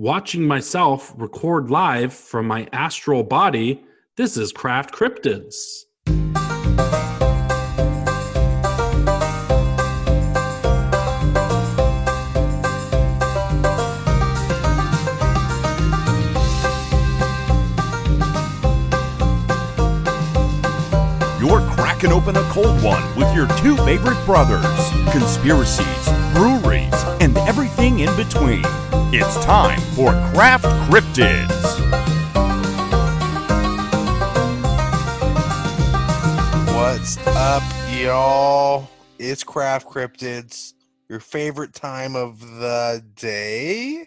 watching myself record live from my astral body. This is Craft Cryptids. You're cracking open a cold one with your two favorite brothers, conspiracies, breweries, and everything in between. It's time for Craft Cryptids. What's up, y'all? It's Craft Cryptids, your favorite time of the day,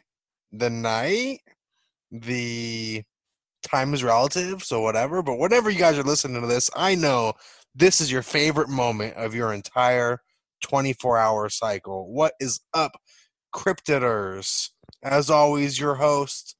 the night, the time is relative, so whatever. But whatever you guys are listening to this, I know this is your favorite moment of your entire 24 hour cycle. What is up, Cryptiders? As always, your host,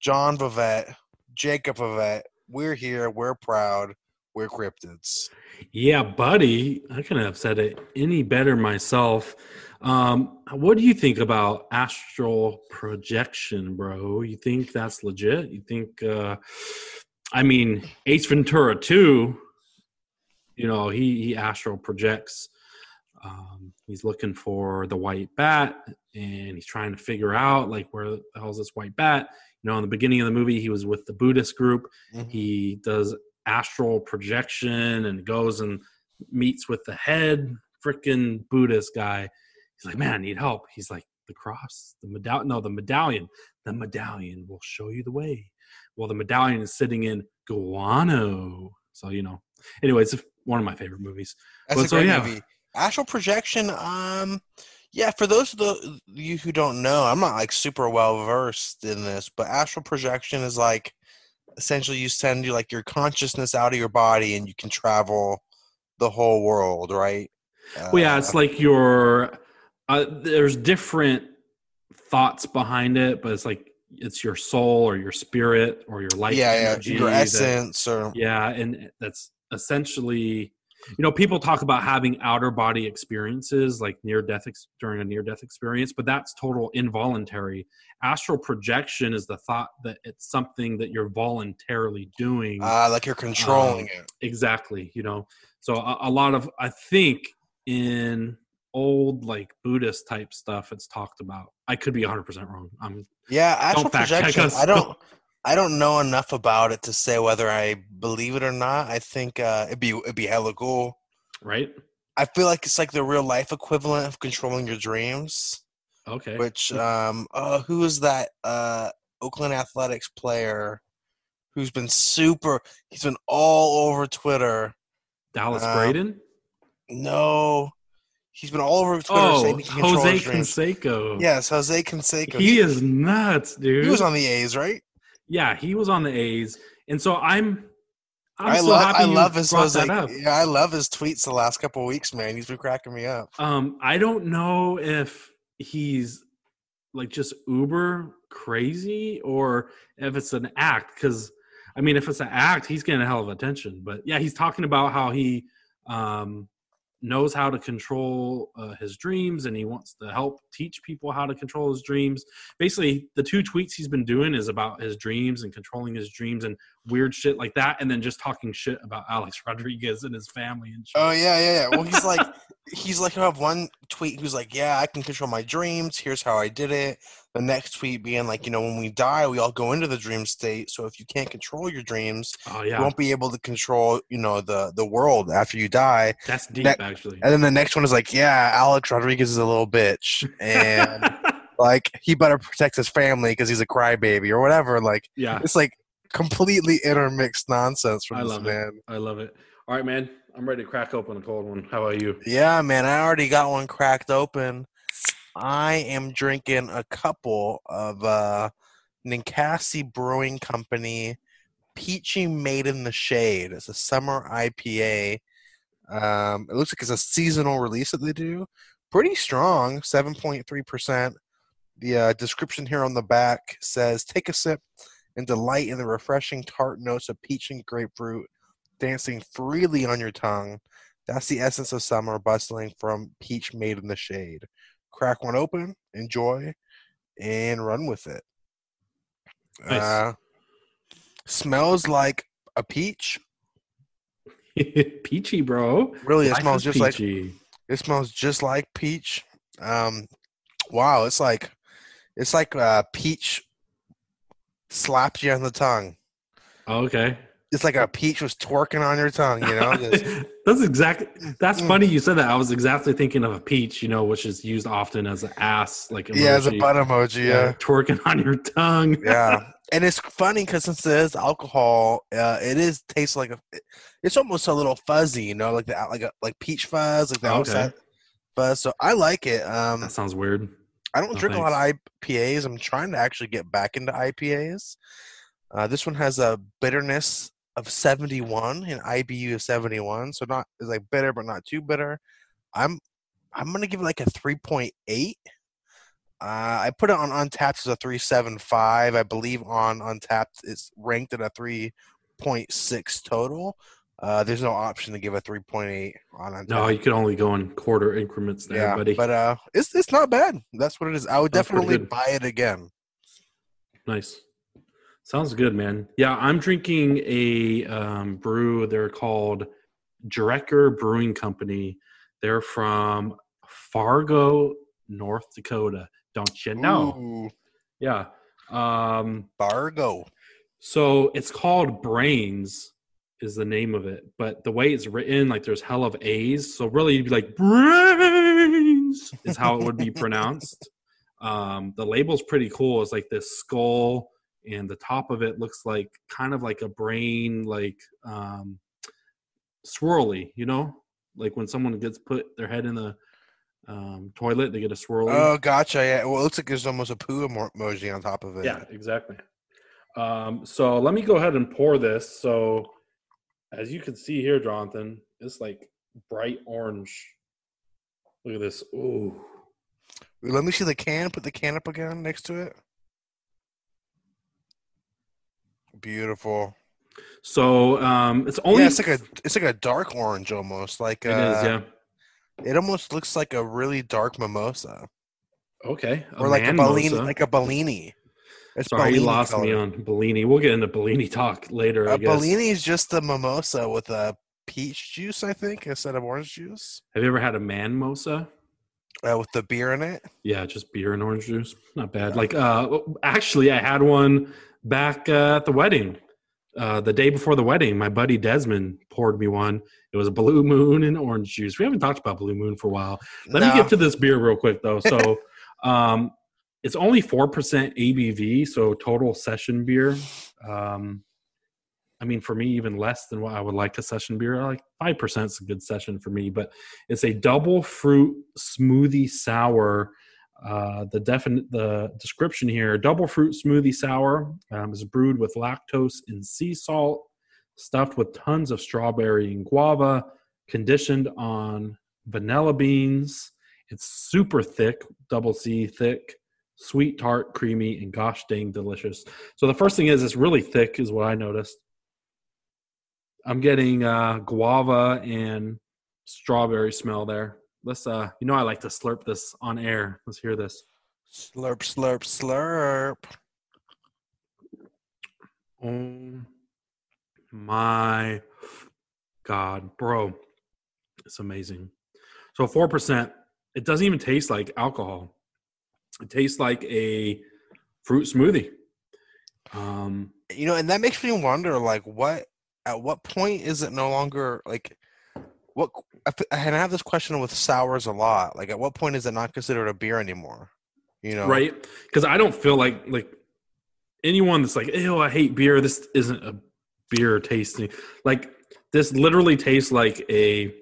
John Vivette, Jacob Vivette. We're here, we're proud, we're Cryptids. Yeah, buddy. I couldn't have said it any better myself. Um, what do you think about astral projection, bro? You think that's legit? You think, uh, I mean, Ace Ventura 2, you know, he, he astral projects. Um, he's looking for the white bat and he's trying to figure out, like, where the hell's this white bat? You know, in the beginning of the movie, he was with the Buddhist group. Mhm. He does astral projection and goes and meets with the head freaking Buddhist guy. He's like, man, I need help. He's like, the cross, the medallion, no, the medallion, the medallion will show you the way. Well, the medallion is sitting in guano. So, you know, anyway, it's one of my favorite movies. That's Well, a so, great yeah. movie. Astral projection. Um, yeah. For those of the you who don't know, I'm not like super well versed in this, but astral projection is like essentially you send you like your consciousness out of your body and you can travel the whole world, right? Well, yeah, it's Uh, like your, uh, there's different thoughts behind it, but it's like, it's your soul or your spirit or your light yeah, yeah, your that- essence or Yeah, and that's essentially, you know, people talk about having outer body experiences like near death ex- during a near death experience, but that's total involuntary. Astral projection is the thought that it's something that you're voluntarily doing. uh, like you're controlling Um, it. exactly, you know. So a, a lot of I think in old like Buddhist type stuff it's talked about. I could be 100% wrong. I'm Yeah, astral projection. I don't. I don't know enough about it to say whether I believe it or not. I think uh, it'd be it'd be hella cool. right. I feel like it's like the real life equivalent of controlling your dreams. Okay. Which um uh who is that uh Oakland Athletics player who's been super he's been all over Twitter. Dallas um, Braden? No. He's been all over Twitter Oh, saying he can Jose. Canseco. Yes, Jose Canseco. He is nuts, dude. he was on the A's, right? Yeah, he was on the A's, and so I'm. I'm I so love happy I love his Jose. that up. Yeah, I love his tweets the last couple of weeks, man. He's been cracking me up. Um, I don't know if he's like just uber crazy or if it's an act. Because I mean, if it's an act, he's getting a hell of attention. But yeah, he's talking about how he um, knows how to control uh, his dreams and he wants to help teach people how to control his dreams. Basically, the two tweets he's been doing is about his dreams and controlling his dreams and weird shit like that, and then just talking shit about Alex Rodriguez and his family and shit. Oh yeah, yeah, yeah. Well, he's like, he's like, he'll have one tweet who's like, "Yeah, I can control my dreams. Here's how I did it." The next tweet being like, "You know, when we die, we all go into the dream state. So if you can't control your dreams, oh you won't be able to control, you know, the the world after you die." that's deep that- actually. And then the next one is like, "Yeah, Alex Rodriguez is a little bitch, and like he better protect his family because he's a crybaby or whatever." Like yeah, it's like completely intermixed nonsense from I this love it. man. I love it. All right, man. I'm ready to crack open a cold one. How about you? Yeah, man, I already got one cracked open. I am drinking a couple of uh Ninkasi Brewing Company Peachy Made in the Shade. It's a summer IPA. Um, it looks like it's a seasonal release that they do. Pretty strong, 7.3%. The uh, description here on the back says take a sip and delight in the refreshing tart notes of peach and grapefruit dancing freely on your tongue. That's the essence of summer, bustling from peach made in the shade. Crack one open, enjoy, and run with it. Nice. Uh, smells like a peach. peachy, bro. Really, it Life smells just like peachy. it smells just like peach. Um, wow, it's like it's like uh, peach slapped you on the tongue. Oh, okay. It's like a peach was twerking on your tongue. You know, Just- that's exactly. That's Mm. funny you said that. I was exactly thinking of a peach, you know, which is used often as an ass, like yeah, it's a butt emoji. Yeah, twerking on your tongue. yeah. And it's funny because since it is alcohol, uh, it is tastes like a. It's almost a little fuzzy, you know, like the like a like peach fuzz, like the Okay. outside fuzz. So I like it. Um, That sounds weird. I don't No, drink a lot of IPAs. I'm trying to actually get back into IPAs. Uh, this one has a bitterness of 71 and IBU of 71, so not it's like bitter but not too bitter. I'm I'm gonna give it like a 3.8. Uh, I put it on Untappd as a 3.75. I believe on Untappd it's ranked at a 3.6 total. Uh, there's no option to give a 3.8 on Untappd. No, you can only go in quarter increments there, yeah, buddy. but uh, it's it's not bad. That's what it is. I would pretty definitely buy it again. Nice. Sounds good, man. Yeah, I'm drinking a um, brew. They're called Drekker Brewing Company. They're from Fargo, North Dakota. Don't you know? Ooh, Yeah. Um, Fargo. so it's called Brains is the name of it, but the way it's written, like there's hell of A's. So really, you'd be like Brains is how it would be pronounced. Um, the label's pretty cool. It's like this skull, and the top of it looks like kind of like a brain, like um, swirly. You know, like when someone gets put their head in the um, toilet, they get a swirly. Oh, gotcha. Yeah. Well, it looks like there's almost a poo emo- emoji on top of it. Yeah, exactly. Um, so let me go ahead and pour this. So as you can see here, Jonathan, it's like bright orange. Look at this. Ooh. Let me see the can. Put the can up again next to it. Beautiful. So um, it's only yeah, it's like a it's like a dark orange almost. Like It uh, is, yeah. It almost looks like a really dark mimosa, Okay. a or like a man Bellini, like a Bellini. It's Sorry, you Bellini lost me on Bellini. We'll get into Bellini talk later. Guess. Bellini is just a mimosa with a peach juice, I think, instead of orange juice, Have you ever had a man mosa? uh, with the beer in it. Yeah, just beer and orange juice. Not bad. Like, uh, actually, I had one back uh, at the wedding. Uh, the day before the wedding, my buddy Desmond poured me one. It was a Blue Moon and orange juice. We haven't talked about Blue Moon for a while. Let me get to this beer real quick, though. So, um, it's only four percent ABV, so total session beer. Um, I mean, for me, even less than what I would like a session beer. Like five percent is a good session for me, but it's a double fruit smoothie sour. Uh, the definite the description here: double fruit smoothie sour um, is brewed with lactose and sea salt, stuffed with tons of strawberry and guava, conditioned on vanilla beans. It's super thick, double C thick, sweet, tart, creamy, and gosh dang delicious. So the first thing is it's really thick, is what I noticed. I'm getting uh, guava and strawberry smell there. Let's uh, you know I like to slurp this on air. Let's hear this. Slurp, slurp, slurp. Oh my god, bro. It's amazing. So 4%, it doesn't even taste like alcohol. It tastes like a fruit smoothie. Um You know, and that makes me wonder, like, what at what point is it no longer like what? And I have this question with sours a lot. Like, at what point is it not considered a beer anymore? You know, right? Cuz I don't feel like like anyone that's like, "Ew, I hate beer. This isn't a beer tasting." Like this literally tastes like a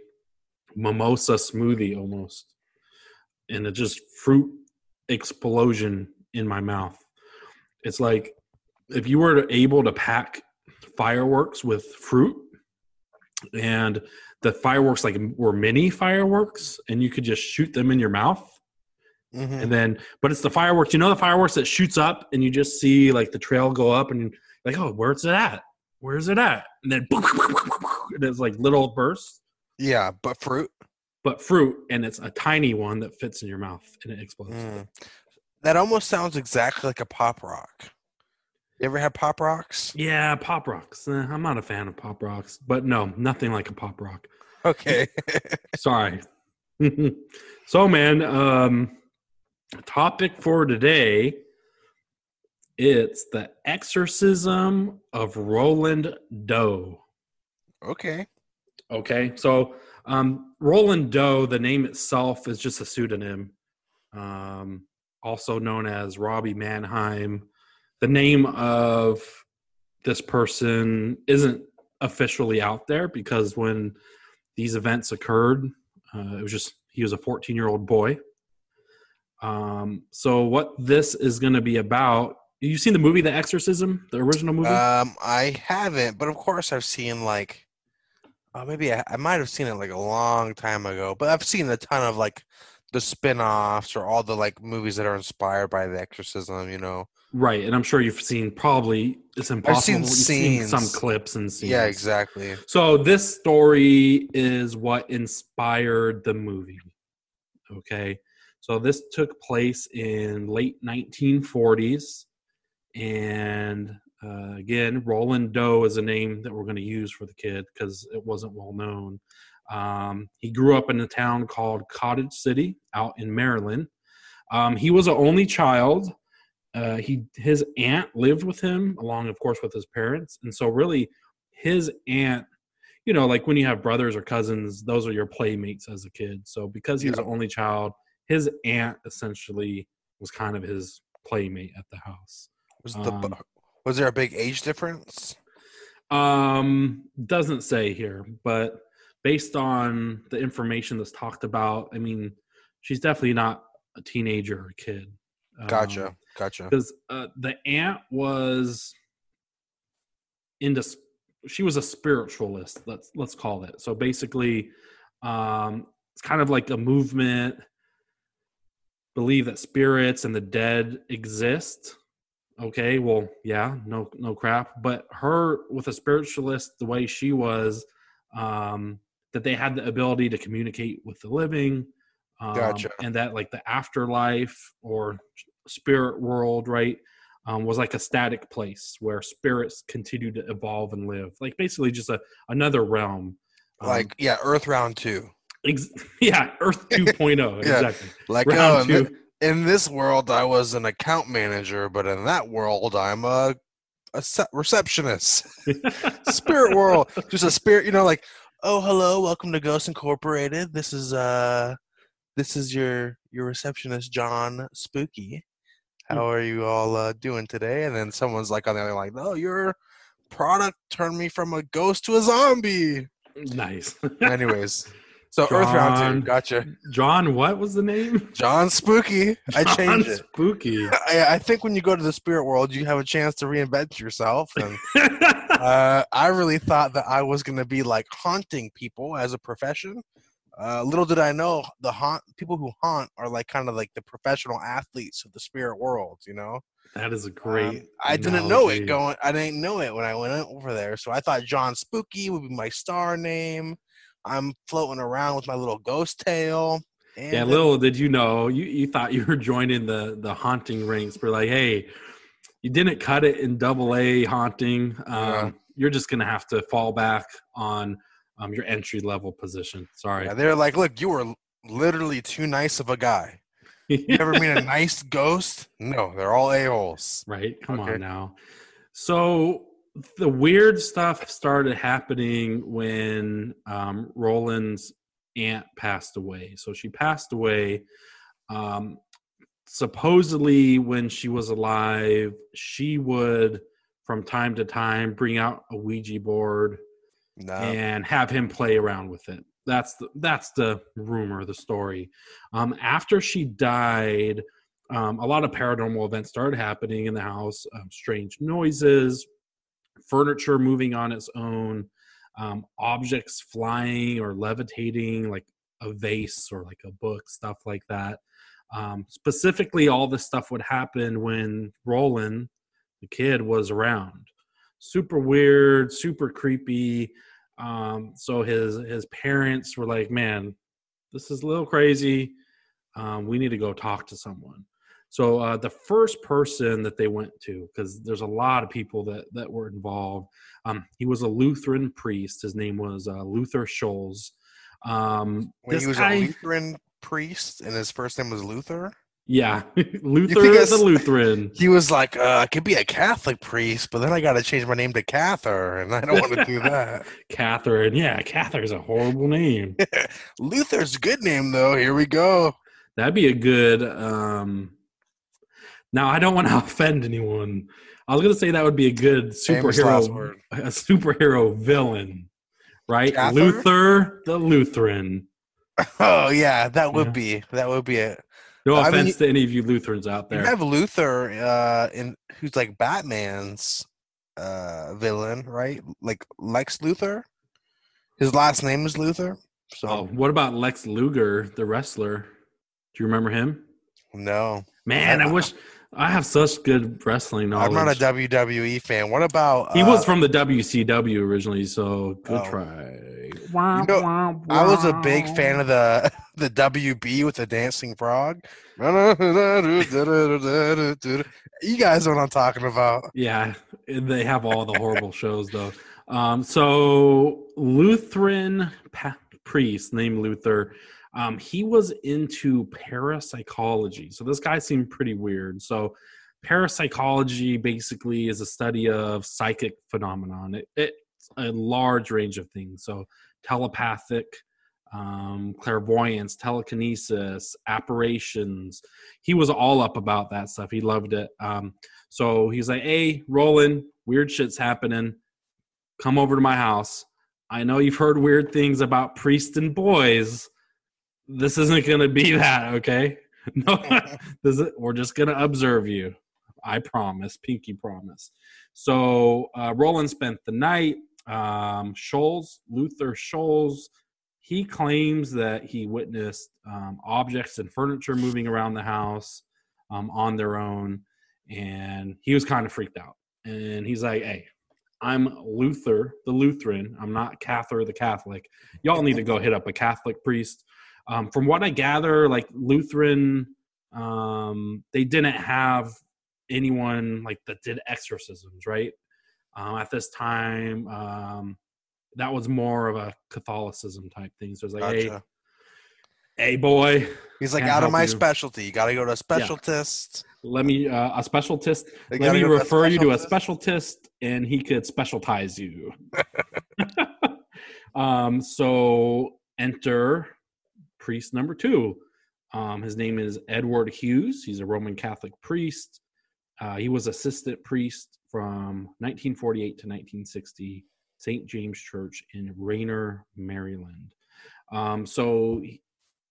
mimosa smoothie almost. And it just fruit explosion in my mouth. It's like if you were able to pack fireworks with fruit and the fireworks like were mini fireworks and you could just shoot them in your mouth Mhm. and then but it's the fireworks you know the fireworks that shoots up and you just see like the trail go up and you're like oh where's it at where's it at and then and it's like little bursts Yeah, but fruit. But fruit and it's a tiny one that fits in your mouth and it explodes Mm. That almost sounds exactly like a pop rock. You ever had Pop Rocks? Yeah, pop rocks. Eh, I'm not a fan of pop rocks, but no, nothing like a pop rock. Okay. Sorry. so, man, um, topic for today. It's the exorcism of Roland Doe. okay. Okay, so um, Roland Doe, the name itself is just a pseudonym, um, also known as Robbie Mannheim. The name of this person isn't officially out there because when these events occurred, uh, it was just he was a 14 year old boy. Um, so what this is going to be about? You've seen the movie The Exorcism, the original movie? Um, I haven't, but of course I've seen like, uh, maybe I, I might have seen it like a long time ago. But I've seen a ton of like the spin-offs or all the like movies that are inspired by the exorcism. You know. Right, and I'm sure you've seen probably it's impossible. seen You've seen some clips and scenes. Yeah, exactly. So this story is what inspired the movie. Okay, so this took place in late 1940s, and uh, again, Roland Doe is a name that we're going to use for the kid because it wasn't well known. Um, he grew up in a town called Cottage City out in Maryland. Um, he was an only child. Uh, he his aunt lived with him, along, of course, with his parents, and so really, his aunt, you know, like when you have brothers or cousins, those are your playmates as a kid. So because he was Yeah. an only child, his aunt essentially was kind of his playmate at the house. Was the Um, was there a big age difference? Um, doesn't say here, but based on the information that's talked about, I mean, she's definitely not a teenager or a kid. Gotcha. Gotcha. Because uh, the aunt was into, she was a spiritualist. Let's let's call it. So basically, um, it's kind of like a movement. Believe that spirits and the dead exist okay well yeah no no crap but her with a spiritualist the way she was um that they had the ability to communicate with the living um, Gotcha. and that like the afterlife or spirit world right um, was like a static place where spirits continue to evolve and live like basically just a another realm Um, Like yeah, Earth Round Two. ex- yeah earth 2.0 Yeah. exactly Like Round oh, two. In this world I was an account manager, but in that world I'm a a receptionist. spirit world, just a spirit. You know, like oh hello, welcome to Ghost Incorporated. This is uh, this is your your receptionist John Spooky. How are you all uh, doing today? And then someone's like on the other like, oh, your product turned me from a ghost to a zombie. nice Anyways, so Earth Round Two, gotcha. john what was the name John Spooky. I John changed it. spooky I, I think when you go to the spirit world, you have a chance to reinvent yourself. And uh, I really thought that I was going to be like haunting people as a profession. Uh, little did I know, the haunt people who haunt are like kind of like the professional athletes of the spirit world. You know, That is a Um, great. I didn't know it going. I didn't know it when I went over there. So I thought John Spooky would be my star name. I'm floating around with my little ghost tail. And Yeah, little did you know, you, you thought you were joining the the haunting ranks. We're like, hey, you didn't cut it in double A haunting. Um, Yeah. You're just gonna have to fall back on um, your entry level position. Sorry. Yeah, they're like, look, you were literally too nice of a guy. You ever meet a nice ghost? No, they're all a holes. right? Come Okay. on now. So the weird stuff started happening when um, Roland's aunt passed away. So she passed away. Um, supposedly, when she was alive, she would, from time to time, bring out a Ouija board No, and have him play around with it. That's the that's the rumor, the story. Um, after she died, um, a lot of paranormal events started happening in the house. Um, strange noises, furniture moving on its own, um, objects flying or levitating, like a vase or like a book, stuff like that. Um, specifically, all this stuff would happen when Roland, the kid, was around. Super weird, super creepy. Um, so his his parents were like, "Man, this is a little crazy. Um, we need to go talk to someone." So uh, the first person that they went to, because there's a lot of people that that were involved. Um, he was a Lutheran priest. His name was uh, Luther Scholes. Um, When he was guy, a Lutheran priest and his first name was Luther, yeah, Luther the Lutheran. he was like, uh, I could be a Catholic priest, but then I got to change my name to Cather, and I don't want to do that. Catherine, yeah, Catherine's a horrible name. Luther's a good name, though. Here we go. That'd be a good. Um, now I don't want to offend anyone. I was gonna say that would be a good superhero, a superhero villain, right? Luther the Lutheran. Oh yeah, that would Yeah. be that would be it. No I mean, offense to any of you Lutherans out You there. have Luther uh, in who's like Batman's uh, villain, right? Like Lex Luthor. His last name is Luther. So oh, what about Lex Luger, the wrestler? Do you remember him? no, Man, I Uh, wish I have such good wrestling knowledge. I'm not a WWE fan. What about? he uh, was from the WCW originally, so good Oh. try. You know, I was a big fan of the the WB with the dancing frog. You guys know what I'm talking about. Yeah, they have all the horrible shows though. Um, so Lutheran pa- priest named Luther, um, he was into parapsychology. So this guy seemed pretty weird. So parapsychology basically is a study of psychic phenomenon. It, it's a large range of things. So telepathic, um, clairvoyance, telekinesis, apparitions. He was all up about that stuff. He loved it. Um, so he's like, "Hey, Roland, weird shit's happening. Come over to my house. I know you've heard weird things about priests and boys. This isn't going to be that, okay? No, this is, we're just going to observe you. I promise, pinky promise." So uh, Roland spent the night. Um, Scholes, Luther Scholes, he claims that he witnessed um, objects and furniture moving around the house um, on their own and he was kind of freaked out. And he's like, "Hey, I'm Luther, the Lutheran. I'm not Cather, the Catholic. Y'all need to go hit up a Catholic priest." Um, from what I gather, like Lutheran, um, they didn't have anyone like that did exorcisms, right? Um, at this time, um, that was more of a Catholicism type thing. So it's like, hey, Gotcha. hey, boy, He's like out of my you." specialty. You got to go to a specialist. let me uh, a specialist let me go to refer you to a specialist. specialist and he could specialize you um so enter priest number two um his name is edward hughes he's a roman catholic priest uh, he was assistant priest from 1948 to 1960 st james church in rainier maryland um so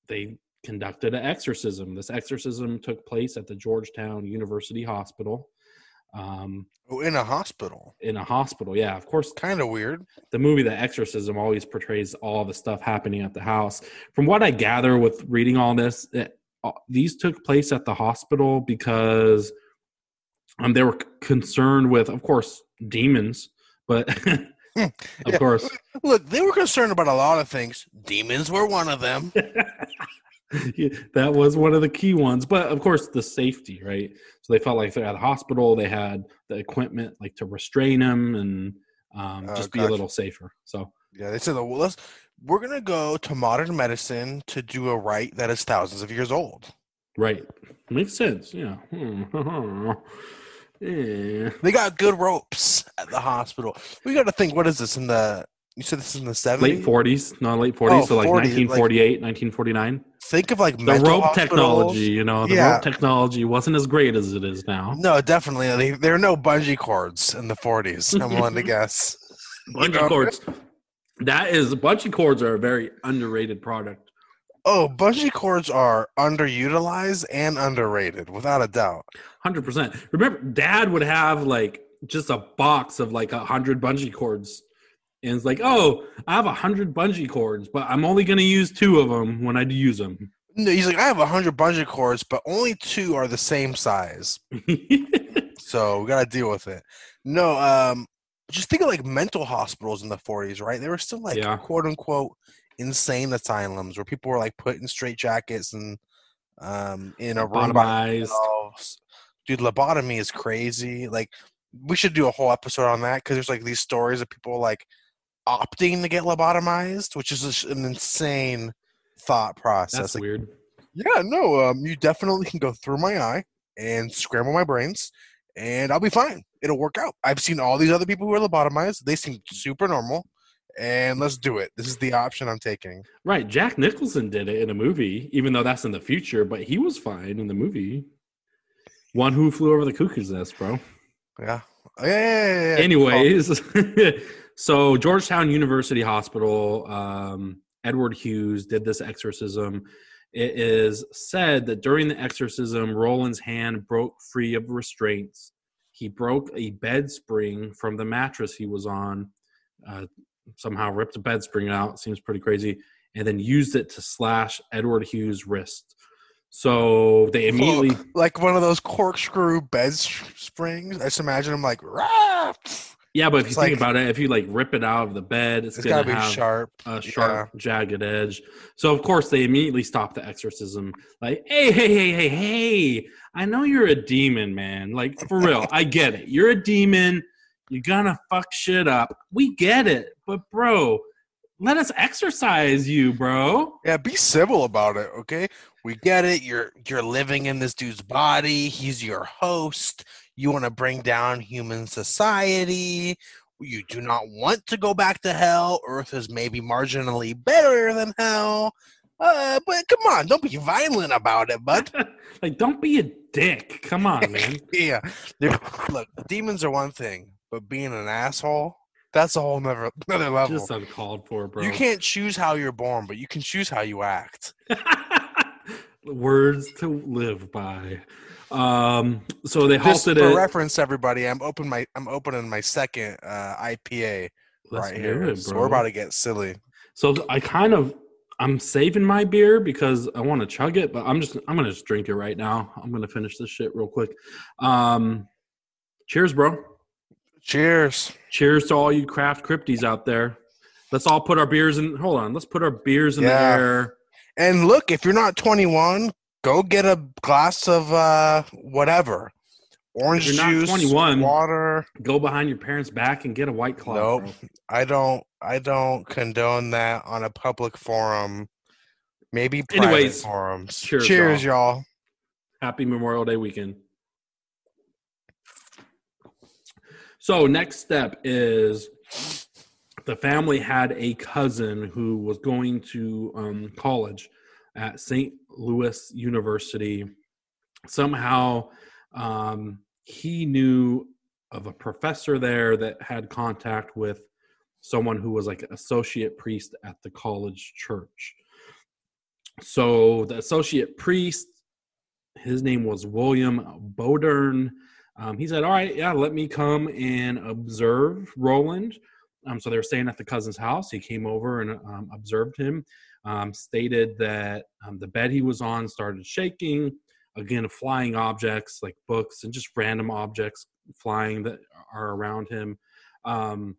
they conducted an exorcism. This exorcism took place at the Georgetown University Hospital. Um, Oh, in a hospital. in a hospital, yeah, of course. Kind of weird. The movie The Exorcism always portrays all the stuff happening at the house. From what I gather with reading all this, it, uh, these took place at the hospital because um, they were c- concerned with, of course, demons, but of Yeah. course, Look, they were concerned about a lot of things. Demons were one of them. That was one of the key ones but of course the safety right so they felt like they're at the hospital they had the equipment like to restrain him and um, Oh, just be a little safer so Yeah, they said, well, let's, we're going to go to modern medicine to do a rite that is thousands of years old. right makes sense yeah Hmm. yeah They got good ropes at the hospital. We got to think, what is this in the, you said this is in the 70s? late 40s no late 40s Oh, so like 40s, like- 1948 1949 Think of like the rope technology you know the Yeah. rope technology wasn't as great as it is now No, definitely. They, there are no bungee cords in the 40s. I'm willing to guess. bungee know? cords that is bungee cords are a very underrated product Oh, bungee cords are underutilized and underrated, without a doubt. Hundred percent. Remember, Dad would have like just a box of like a hundred bungee cords, and it's like, oh, I have a hundred bungee cords, but I'm only going to use two of them when I use them. No, he's like, I have a hundred bungee cords, but only two are the same size. So we got to deal with it. No, um, just think of like mental hospitals in the 40s, right? They were still like Yeah. quote unquote insane asylums where people were like put in straight jackets and um, in a room by themselves. Dude, lobotomy is crazy. Like, we should do a whole episode on that because there's like these stories of people like opting to get lobotomized, which is an insane thought process. That's Like, weird. yeah, no, um, you definitely can go through my eye and scramble my brains, and I'll be fine. It'll work out. I've seen all these other people who are lobotomized. They seem super normal, and let's do it. This is the option I'm taking. Right. Jack Nicholson did it in a movie, even though that's in the future, but he was fine in the movie. One who flew over the cuckoo's nest, bro. Yeah. Oh, yeah, yeah, yeah, yeah. Anyways, so Georgetown University Hospital, um, Edward Hughes did this exorcism. It is said that during the exorcism, Roland's hand broke free of restraints. He broke a bed spring from the mattress he was on, uh, somehow ripped a bed spring out, seems pretty crazy, and then used it to slash Edward Hughes' wrist. So they immediately. Oh, like one of those corkscrew bed springs. I just imagine him like, Rah! Yeah, but if you It's think like- about it, if you like rip it out of the bed, it's, it's gonna gotta be have sharp. a sharp, jagged edge. So of course they immediately stop the exorcism. Like, hey, hey, hey, hey, hey! I know you're a demon, man. Like for real, I get it. You're a demon. You're gonna fuck shit up. We get it, but bro, let us exercise you, bro. Yeah, be civil about it, okay? We get it. You're you're living in this dude's body. He's your host. You want to bring down human society. You do not want to go back to hell. Earth is maybe marginally better than hell. Uh, but come on, don't be violent about it, bud. like, don't be a dick. Come on, man. yeah. They're- Look, demons are one thing, but being an asshole, that's a whole nother, another level. Just uncalled for, bro. You can't choose how you're born, but you can choose how you act. Words to live by. Um, so they Just halted for it. reference, everybody, I'm open my I'm opening my second uh, IPA Let's right here. it, so we're about to get silly. So I kind of I'm saving my beer because I want to chug it, but I'm just I'm gonna just drink it right now. I'm gonna finish this shit real quick. Um, cheers, bro. Cheers. Cheers to all you craft crypties out there. Let's all put our beers in. Hold on, let's put our beers in Yeah. the air. And look, if you're not 21, go get a glass of uh, whatever. Orange If you're not juice, 21, water. Go behind your parents' back and get a white claw. Nope. bro. I don't I don't condone that on a public forum. Maybe private Anyways, forums. cheers, cheers y'all. Happy Memorial Day weekend. So, next step is the family had a cousin who was going to um, college at St. Louis University. Somehow, um, he knew of a professor there that had contact with someone who was like an associate priest at the college church. So, the associate priest his name was William Bowdern. Um, he said, "All right, yeah, let me come and observe Roland." Um, so they were staying at the cousin's house. He came over and um, observed him. Um, stated that um, the bed he was on started shaking. Again, flying objects like books and just random objects flying that are around him. Um,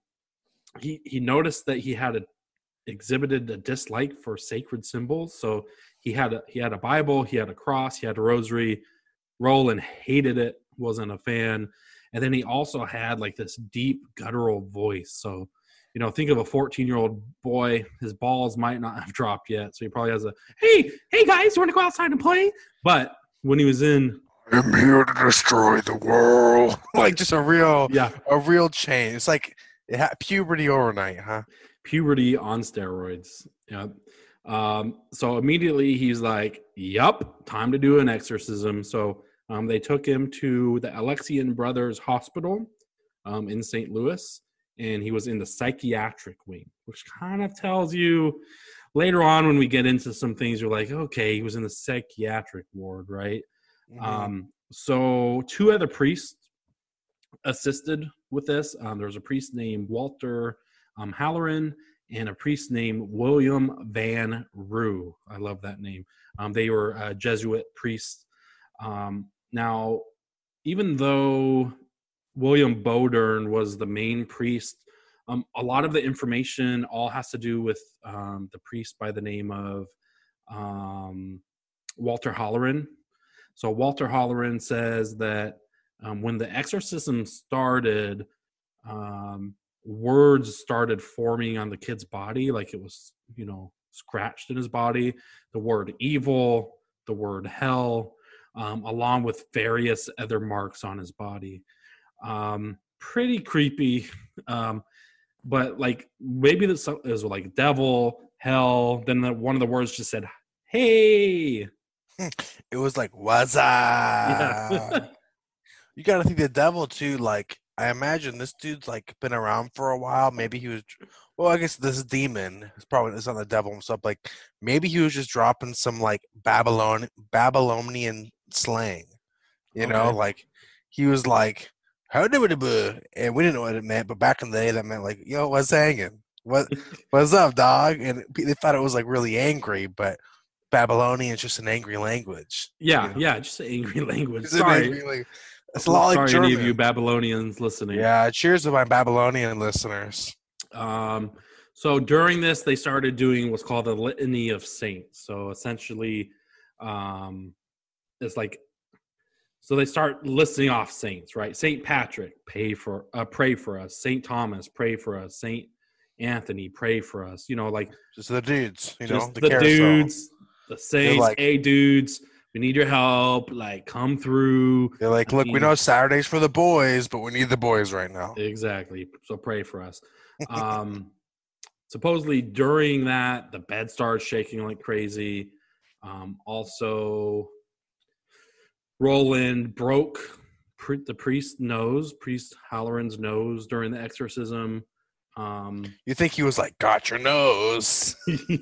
he he noticed that he had a exhibited a dislike for sacred symbols. So he had a he had a Bible, he had a cross, he had a rosary. Roland hated it, wasn't a fan, and then he also had like this deep guttural voice. So, you know, think of a 14 year old boy. His balls might not have dropped yet, so he probably has a hey hey guys, you want to go outside and play? But when he was in I'm here to destroy the world. like just a real yeah a real change. It's like it ha- puberty overnight, huh? puberty on steroids. Yep. Um, so immediately he's like, "Yup, time to do an exorcism." So um, they took him to the Alexian Brothers Hospital um, in St. Louis, and he was in the psychiatric wing, which kind of tells you later on when we get into some things, you're like, "Okay, he was in the psychiatric ward, right?" Mm-hmm. Um, so two other priests assisted with this. Um, there was a priest named Walter um, Halloran and a priest named William Van Roo. I love that name. Um, they were uh, Jesuit priests. Um, now, even though William Bowdern was the main priest, um, a lot of the information all has to do with um, the priest by the name of um, Walter Halloran. So Walter Halloran says that um, when the exorcism started, um, words started forming on the kid's body, like it was, you know, scratched in his body. The word evil, the word hell, um, along with various other marks on his body. Um, pretty creepy. Um, but like maybe this is like devil, hell. Then the, one of the words just said, "Hey." It was like what's up? Yeah. you got to think the devil too. Like I imagine this dude's like been around for a while. Maybe he was. Well, I guess this is demon. It's probably it's not the devil himself. Like maybe he was just dropping some like Babylon Babylonian slang. You know, like he was like, "How do it?" And we didn't know what it meant, but back in the day, that meant like, "Yo, what's hanging? What what's up, dog?" And they thought it was like really angry, but Babylonian is just an angry language. yeah, you know? yeah, just an angry language. It's Sorry, angry It's a lot like sorry, any of you Babylonians listening. yeah, cheers to my Babylonian listeners. Um, so during this, they started doing what's called the Litany of Saints. So essentially, um, it's like, so they start listing off saints, right? Saint Patrick, pay for, uh, pray for us. Saint Thomas, pray for us. Saint Anthony, pray for us. You know, like Just the dudes, you know, the, the, dudes, the saints. like- hey, dudes, we need your help. Like, come through. They're like, I look, we know Saturdays for the boys, but we need the boys right now. Exactly. So pray for us. Um, supposedly during that, the bed starts shaking like crazy. Um, also, Roland broke the priest's nose, priest Halloran's nose during the exorcism. Um, You think he was like, got your nose?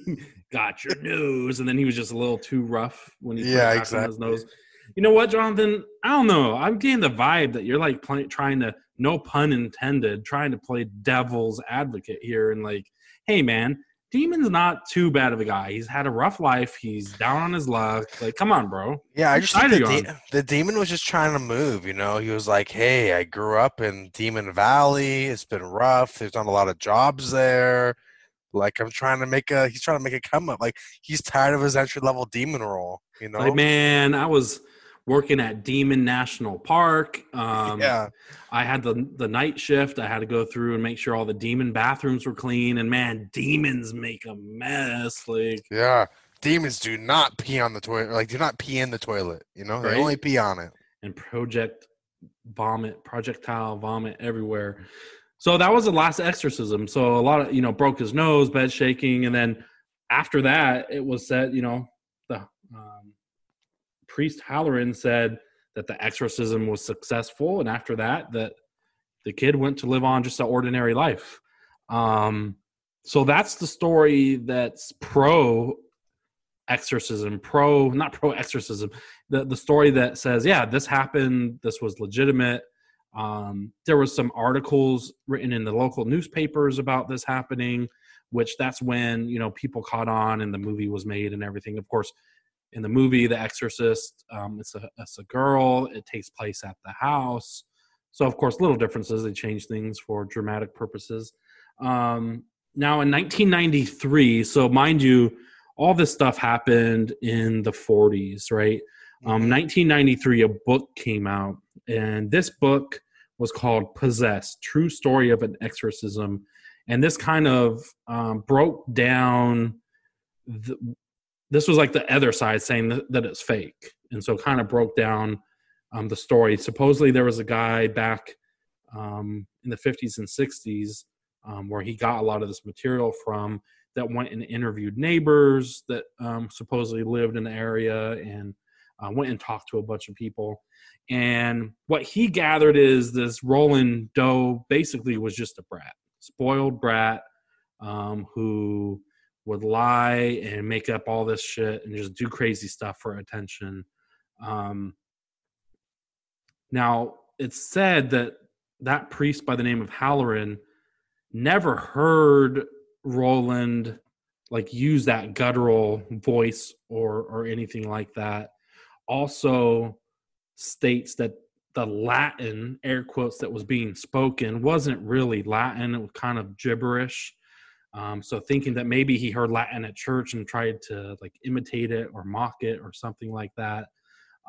got your nose, and then he was just a little too rough when he Yeah, on his nose. You know what, Jonathan? I don't know. I'm getting the vibe that you're like play, trying to, no pun intended, trying to play devil's advocate here, and like, hey, man, Demon's not too bad of a guy. He's had a rough life. He's down on his luck. Like, come on, bro. Yeah, I just think the, de- the demon was just trying to move. You know, he was like, "Hey, I grew up in Demon Valley. It's been rough. There's not a lot of jobs there. Like, I'm trying to make a. He's trying to make a come up. Like, he's tired of his entry level demon role. You know? Like, man, I was working at Demon National Park. Um, yeah, I had the the night shift. I had to go through and make sure all the demon bathrooms were clean. And man, demons make a mess. Like, yeah. Demons do not pee on the toilet. Like, do not pee in the toilet. You know, they only pee on it. and project vomit, projectile vomit everywhere. So that was the last exorcism. So a lot of you know broke his nose, bed shaking, and then after that, it was said you know priest Halloran said that the exorcism was successful, and after that, that the kid went to live on just an ordinary life. Um, so that's the story that's pro exorcism, pro not pro exorcism, the the story that says, yeah, this happened, this was legitimate. Um, there was some articles written in the local newspapers about this happening, which that's when you know people caught on and the movie was made and everything. Of course, in the movie The Exorcist, um, it's a it's a girl. It takes place at the house, so of course, little differences. They change things for dramatic purposes. Um, now in 1993, so mind you, all this stuff happened in the 40s, right? Um, 1993, a book came out, and this book was called Possessed True Story of an Exorcism. And this kind of um, broke down, the, this was like the other side saying that, that it's fake. And so kind of broke down um, the story. Supposedly, there was a guy back um, in the 50s and 60s um, where he got a lot of this material from that went and interviewed neighbors that um, supposedly lived in the area and uh, went and talked to a bunch of people. And what he gathered is this Roland Doe basically was just a brat, spoiled brat um, who would lie and make up all this shit and just do crazy stuff for attention. Um, now, it's said that that priest by the name of Halloran never heard Roland like use that guttural voice or or anything like that. Also states that the Latin air quotes that was being spoken wasn't really Latin; it was kind of gibberish. Um, so thinking that maybe he heard Latin at church and tried to like imitate it or mock it or something like that.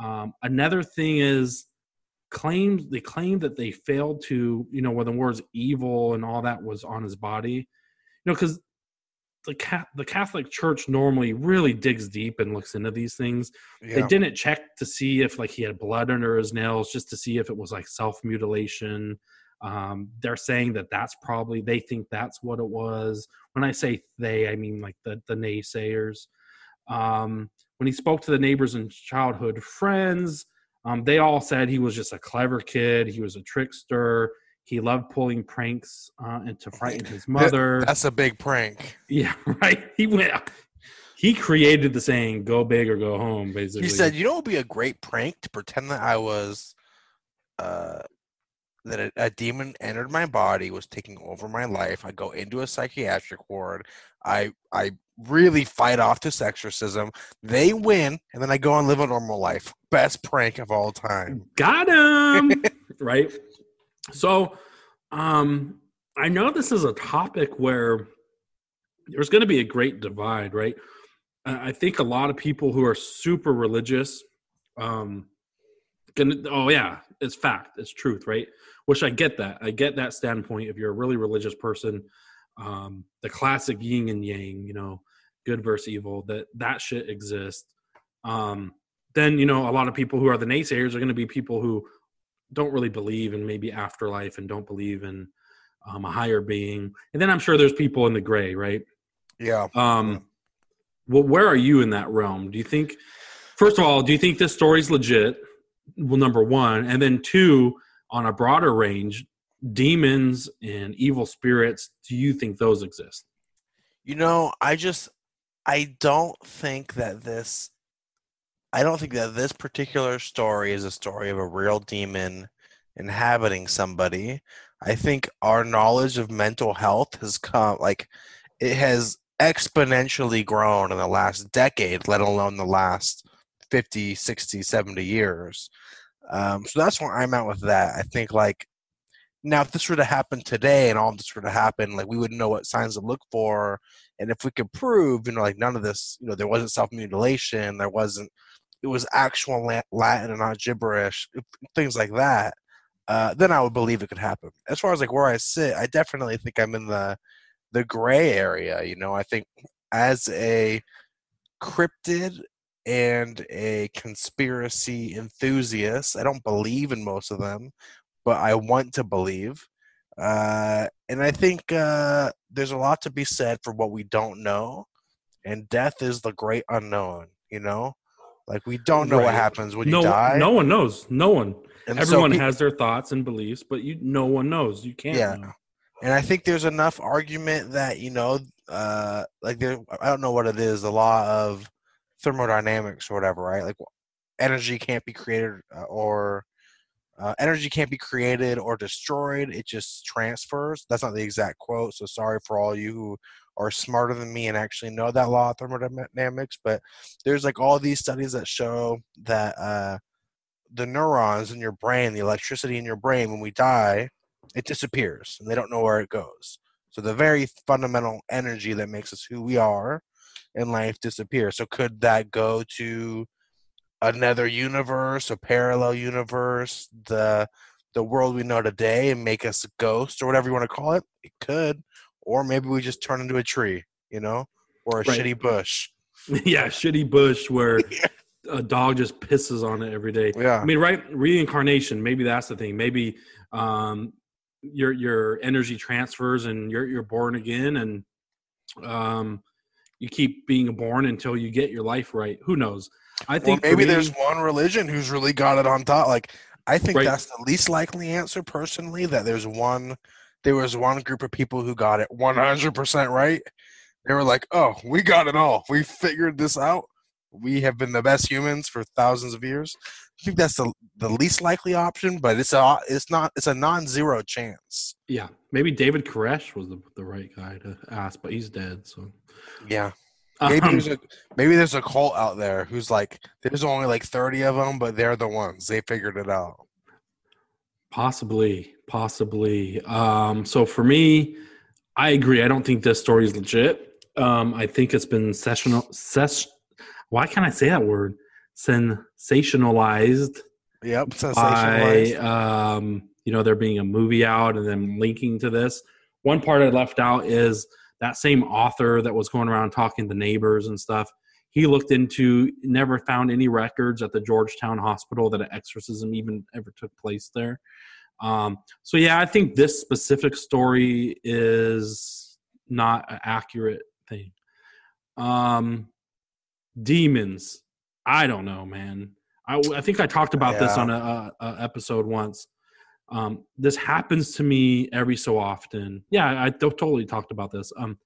Um, another thing is claims they claim that they failed to you know when the words evil and all that was on his body. You know because the cat the catholic church normally really digs deep and looks into these things. They didn't check to see if like he had blood under his nails just to see if it was like self mutilation um, they're saying that that's probably they think that's what it was. When i say they i mean like the the naysayers. Um, when he spoke to the neighbors and childhood friends um, they all said he was just a clever kid. He was a trickster. He loved pulling pranks uh, and to frighten his mother. That's a big prank. yeah right? He went he created the saying go big or go home basically. He said, "You know, it would be a great prank to pretend that I was, uh, that a, a demon entered my body, was taking over my life. I go into a psychiatric ward. I I really fight off this exorcism. They win, and then I go and live a normal life. Best prank of all time. got him right so um i know this is a topic where there's going to be a great divide right i think a lot of people who are super religious um gonna oh yeah it's fact it's truth right which i get that. I get that standpoint if you're a really religious person. Um the classic yin and yang you know good versus evil that that shit exists. Um then you know a lot of people who are the naysayers are going to be people who don't really believe in maybe afterlife and don't believe in um, a higher being. And then i'm sure there's people in the gray right? Yeah. um well where are you in that realm? Do you think first of all do you think this story's legit? Well number one. And then two on a broader range demons and evil spirits do you think those exist You know, I just I don't think that this I don't think that this particular story is a story of a real demon inhabiting somebody. I think our knowledge of mental health has come like it has exponentially grown in the last decade, let alone the last 50, 60, 70 years. Um, so that's where I'm at with that. I think like now if this were to happen today and all this were to happen, like we wouldn't know what signs to look for and if we could prove, you know, like none of this, you know, there wasn't self mutilation, there wasn't, it was actual Latin and not gibberish, things like that, uh, then I would believe it could happen. As far as like where I sit, I definitely think I'm in the the gray area. You know, I think as a cryptid and a conspiracy enthusiast, I don't believe in most of them, but I want to believe. Uh, and I think uh, there's a lot to be said for what we don't know, and death is the great unknown. You know, like we don't know what happens when no you die. no one knows no one and so everyone pe- has their thoughts and beliefs but you no one knows you can't Yeah. know. and I think there's enough argument that you know, uh, like there, I don't know what it is, the law of thermodynamics or whatever, right? Like energy can't be created uh, or uh, energy can't be created or destroyed; it just transfers. That's not the exact quote, so sorry for all you who are smarter than me and actually know that law of thermodynamics. But there's like all these studies that show that uh, the neurons in your brain, the electricity in your brain, when we die, it disappears and they don't know where it goes. So the very fundamental energy that makes us who we are in life disappears. So could that go to another universe, a parallel universe, the the world we know today and make us a ghost or whatever you want to call it? It could. Or maybe we just turn into a tree, you know? Or a Right. shitty bush. yeah shitty bush where a dog just pisses on it every day Yeah. I mean, right? Reincarnation. Maybe that's the thing. Maybe um, your your energy transfers and you're you're born again, and um, you keep being born until you get your life right. Who knows? I think maybe me- there's one religion who's really got it on top. Like I think Right. that's the least likely answer personally. That there's one, there was one group of people who got it 100% right. They were like, "Oh, we got it all. We figured this out. We have been the best humans for thousands of years." I think that's the the least likely option, but it's a it's not it's a non-zero chance. yeah, maybe David Koresh was the, the right guy to ask, but he's dead. So Yeah. Maybe Um, there's a maybe there's a cult out there who's like there's only like 30 of them, but they're the ones. They figured it out. Possibly, possibly. Um, so for me, I agree. I don't think this story is legit. Um, I think it's been sessional. Ses- Why can't I say that word? Sensationalized Yep, by um, you know there being a movie out and then linking to this. One part I left out is that same author that was going around talking to neighbors and stuff. He looked into, never found any records at the Georgetown Hospital that an exorcism even ever took place there. Um, so yeah, I think this specific story is not an accurate thing. Um, demons, I don't know, man. I, I think I talked about this on a, a, a episode once. Um, this happens to me every so often. Yeah, I to- totally talked about this. Um,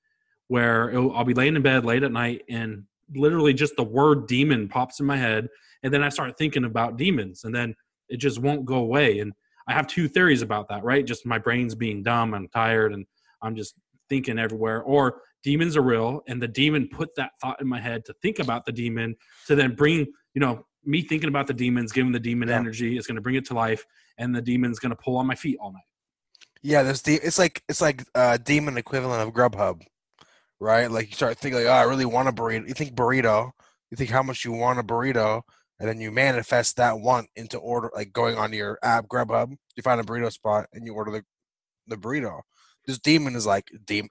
where I'll be laying in bed late at night and literally just the word demon pops in my head, and then I start thinking about demons, and then it just won't go away. And I have two theories about that, right? Just my brain's being dumb, I'm tired, and I'm just thinking everywhere. Or demons are real, and the demon put that thought in my head to think about the demon to then bring, you know, me thinking about the demons, giving the demon Yeah. energy is going to bring it to life, and the demon's going to pull on my feet all night. Yeah, there's de- it's like it's like uh demon equivalent of Grubhub, right? Like you start thinking like, oh, I really want a burrito. You think burrito, you think how much you want a burrito, and then you manifest that want into order, like going on your app Grubhub. You find a burrito spot and you order the the burrito. This demon is like demon.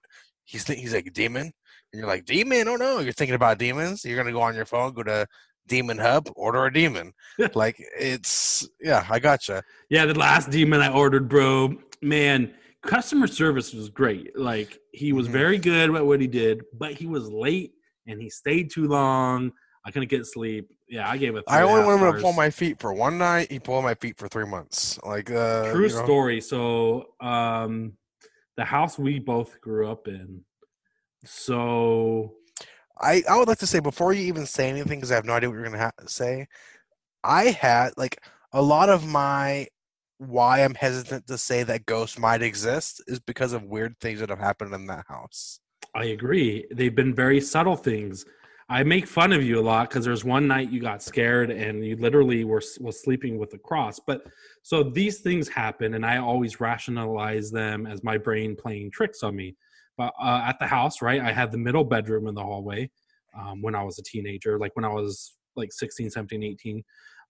He's he's like demon, and you're like demon. Oh no, you're thinking about demons. You're gonna go on your phone, go to Demon Hub, order a demon. like it's yeah, I gotcha. Yeah, the last demon I ordered, bro, man, customer service was great. Like he was Mhm. very good at what he did, but he was late and he stayed too long. I couldn't get sleep. Yeah, I gave it. I only want him to pull my feet for one night. He pulled my feet for three months. Like uh, true you know, story. So, um, the house we both grew up in. So I I would like to say before you even say anything, because I have no idea what you're gonna ha- say. I had like a lot of my why I'm hesitant to say that ghosts might exist is because of weird things that have happened in that house. I agree. They've been very subtle things. I make fun of you a lot because there's one night you got scared and you literally were was sleeping with a cross. But so these things happen, and I always rationalize them as my brain playing tricks on me. But uh, at the house, right, I had the middle bedroom in the hallway um, when I was a teenager, like when I was like 16, 17, 18.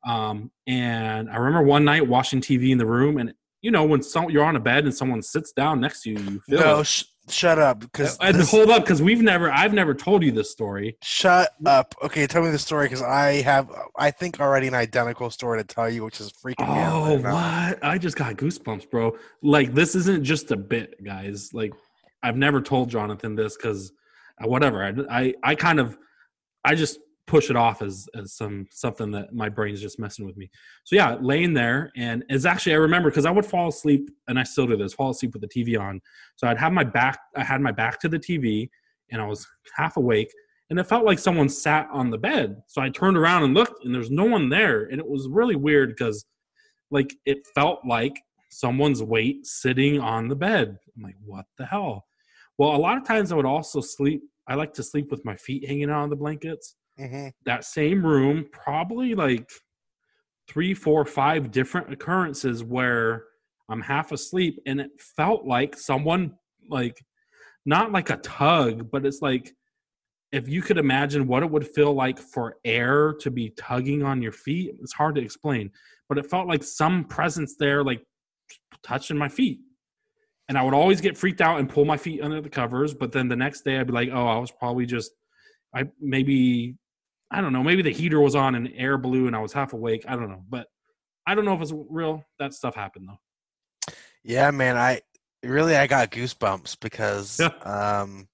Um, and I remember one night watching TV in the room, and you know when some, you're on a bed and someone sits down next to you, you feel No, it. sh- shut up. Because And hold up, because we've never, I've never told you this story. shut up. Okay, tell me the story because I have, I think already an identical story to tell you, which is freaking me out. Oh, what? I just got goosebumps, bro. Like this isn't just a bit, guys. Like I've never told Jonathan this because uh, whatever. I, I, I kind of, I just push it off as as some something that my brain's just messing with me. So yeah, laying there, and it's actually I remember because I would fall asleep, and I still do this, fall asleep with the TV on. So I'd have my back, I had my back to the TV, and I was half awake, and it felt like someone sat on the bed. So I turned around and looked, and there's no one there, and it was really weird because like it felt like someone's weight sitting on the bed. I'm like, what the hell? Well, a lot of times I would also sleep. I like to sleep with my feet hanging out on the blankets. Hmm That same room, probably like three, four, five different occurrences where I'm half asleep and it felt like someone, like, not like a tug, but it's like if you could imagine what it would feel like for air to be tugging on your feet, it's hard to explain, but it felt like some presence there, like touching my feet. And I would always get freaked out and pull my feet under the covers. But then the next day I'd be like, oh, I was probably just, I maybe, I don't know, maybe the heater was on and air blew and I was half awake. I don't know. But I don't know if it's real. That stuff happened though. Yeah, man. I really I got goosebumps because um,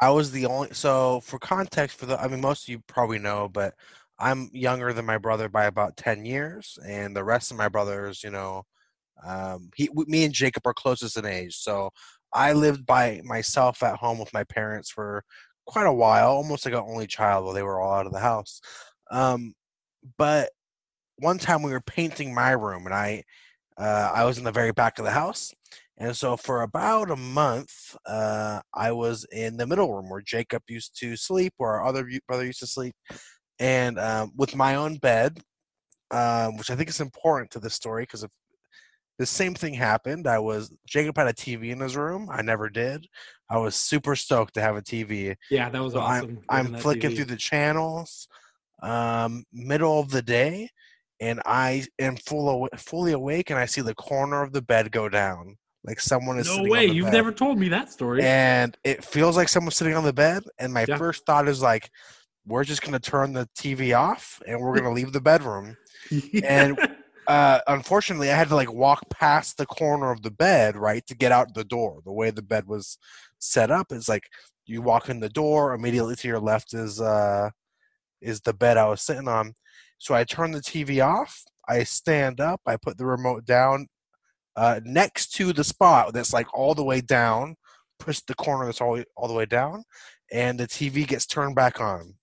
I was the only. So for context, for the I mean, most of you probably know, but I'm younger than my brother by about ten years, and the rest of my brothers, you know, um, he, me and Jacob are closest in age. So I lived by myself at home with my parents for quite a while, almost like an only child while they were all out of the house. Um, but one time we were painting my room, and I uh, I was in the very back of the house. And so for about a month, uh, I was in the middle room where Jacob used to sleep, where our other brother used to sleep, and um, with my own bed, um, which I think is important to this story because if the same thing happened. I was Jacob had a TV in his room. I never did. I was super stoked to have a TV. Yeah, that was So awesome. I'm that flicking TV. through the channels, um, middle of the day, and I am full fully awake, and I see the corner of the bed go down, like someone is. No sitting way! On the You've bed. never told me that story. And it feels like someone's sitting on the bed, and my Yeah. first thought is like, we're just gonna turn the TV off, and we're gonna leave the bedroom. and- Uh, unfortunately, I had to like walk past the corner of the bed, right, to get out the door. The way the bed was set up is like you walk in the door, immediately to your left is uh is the bed I was sitting on. So I turn the TV off. I stand up. I put the remote down uh, next to the spot that's like all the way down. Push the corner that's all all the way down, and the TV gets turned back on.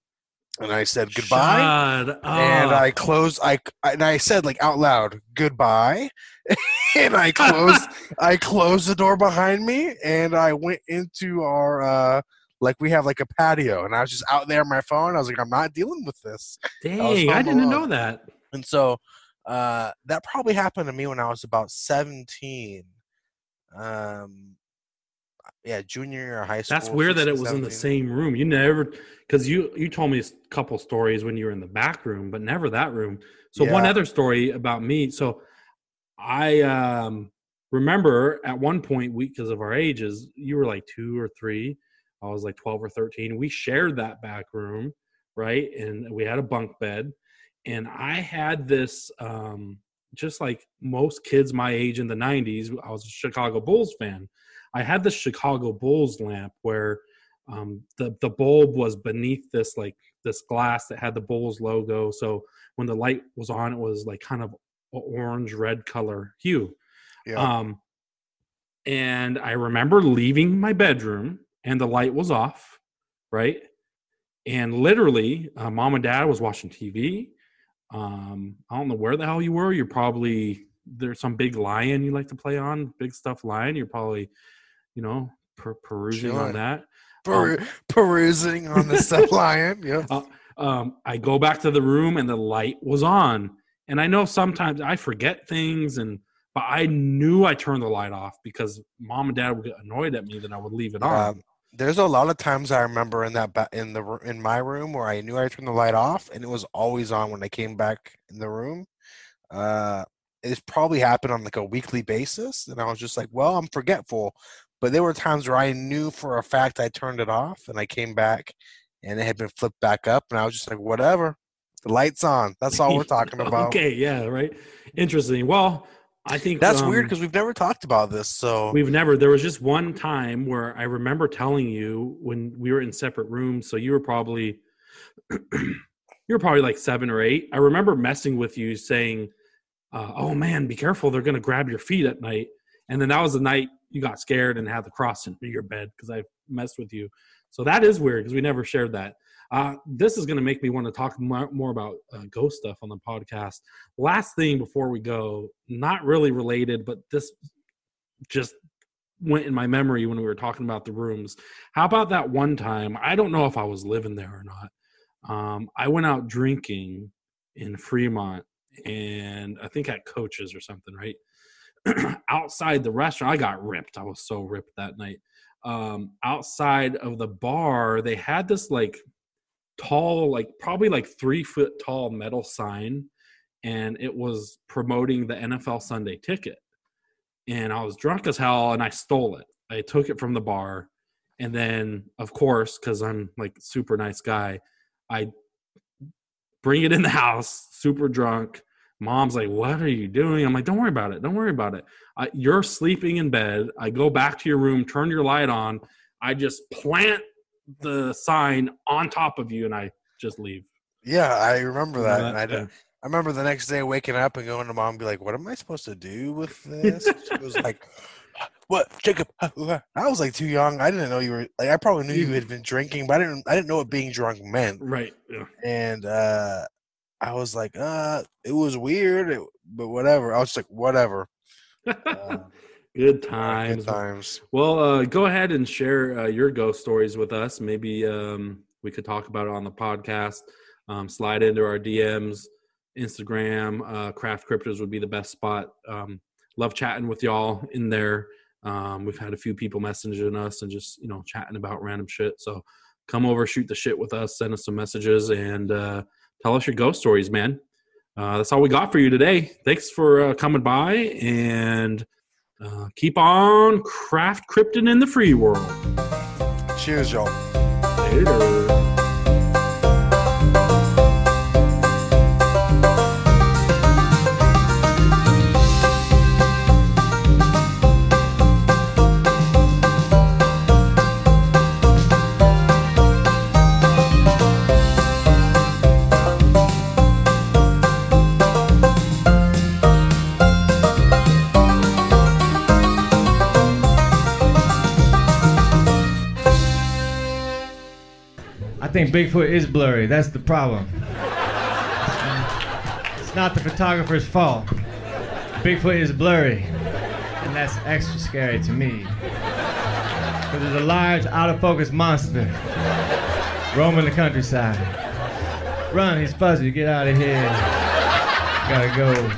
And I said goodbye and. I closed. I and I said like out loud goodbye, and I closed. I closed the door behind me, and I went into our uh like we have like a patio, and I was just out there on my phone. I was like, I'm not dealing with this, Dang, home I didn't alone. know that. and so uh that probably happened to me when I was about 17. Um, yeah, junior year of high school. That's weird that it 16, was in the same room. You never, because you you told me a couple stories when you were in the back room, but never that room. So one other story about me. So I um, remember at one point, we because of our ages, you were like two or three. I was like twelve or thirteen. We shared that back room, right? And we had a bunk bed, and I had this. Um, just like most kids my age in the 90s, I was a Chicago Bulls fan. I had the Chicago Bulls lamp where um, the the bulb was beneath this like this glass that had the Bulls logo. So when the light was on, it was like kind of orange red color hue. Yeah. Um, and I remember leaving my bedroom and the light was off, right? And literally, uh, mom and dad was watching TV. Um, I don't know where the hell you were. You're probably there's some big lion you like to play on, big stuffed lion. You're probably, you know, per- perusing on that. Per- perusing on the stuff lion. Yep. um, I go back to the room and the light was on. And I know sometimes I forget things, and but I knew I turned the light off because mom and dad would get annoyed at me that I would leave it on. Um, there's a lot of times I remember in that ba- in the in my room where I knew I turned the light off and it was always on when I came back in the room. Uh, it's probably happened on like a weekly basis, and I was just like, "Well, I'm forgetful." But there were times where I knew for a fact I turned it off, and I came back, and it had been flipped back up, and I was just like, "Whatever, the light's on." That's all we're talking about. okay, yeah, right. Interesting. Well, I think That's um, weird because we've never talked about this. So We've never. There was just one time where I remember telling you when we were in separate rooms. So you were probably, you were probably like seven or eight. I remember messing with you, saying, uh, "Oh man, be careful! They're gonna grab your feet at night." And then that was the night you got scared and had the cross in your bed because I messed with you. So that is weird because we never shared that. Uh, this is going to make me want to talk more, more about uh, ghost stuff on the podcast. Last thing before we go, not really related, but this just went in my memory when we were talking about the rooms. How about that one time? I don't know if I was living there or not. Um, I went out drinking in Fremont and I think at Coaches or something, right? outside the restaurant, I got ripped. I was so ripped that night. Um, outside of the bar, they had this like tall, like probably like three foot tall metal sign, and it was promoting the NFL Sunday ticket. And I was drunk as hell, and I stole it. I took it from the bar, and then, of course, because I'm like super nice guy, I bring it in the house, super drunk. Mom's like, "What are you doing?" I'm like, "Don't worry about it. Don't worry about it. I, you're sleeping in bed. I go back to your room, turn your light on. I just plant the sign on top of you, and I just leave." yeah, I remember that. and I, Yeah. I remember the next day waking up and going to mom and be like, "What am I supposed to do with this?" she was like, "What, Jacob?" I was like too young. I didn't know you were like. I probably knew you had been drinking, but I didn't. I didn't know what being drunk meant. Right. Yeah. And uh, I was like, "Uh, it was weird, it, but whatever." I was like, "Whatever." Uh, Good times. good times. times. Well, uh, go ahead and share uh, your ghost stories with us. Maybe um, we could talk about it on the podcast. Um, slide into our DMs, Instagram. Uh, Craft Cryptos would be the best spot. Um, love chatting with y'all in there. Um, we've had a few people messaging us and just you know chatting about random shit. So come over, shoot the shit with us, send us some messages, and uh, tell us your ghost stories, man. Uh, that's all we got for you today. Thanks for uh, coming by and uh, keep on craft cryptid in the free world. Cheers, y'all. Later. Think Bigfoot is blurry. That's the problem. It's not the photographer's fault. Bigfoot is blurry. And that's extra scary to me. Because there's a large, out of focus monster roaming the countryside. Run, he's fuzzy. Get out of here. Gotta go.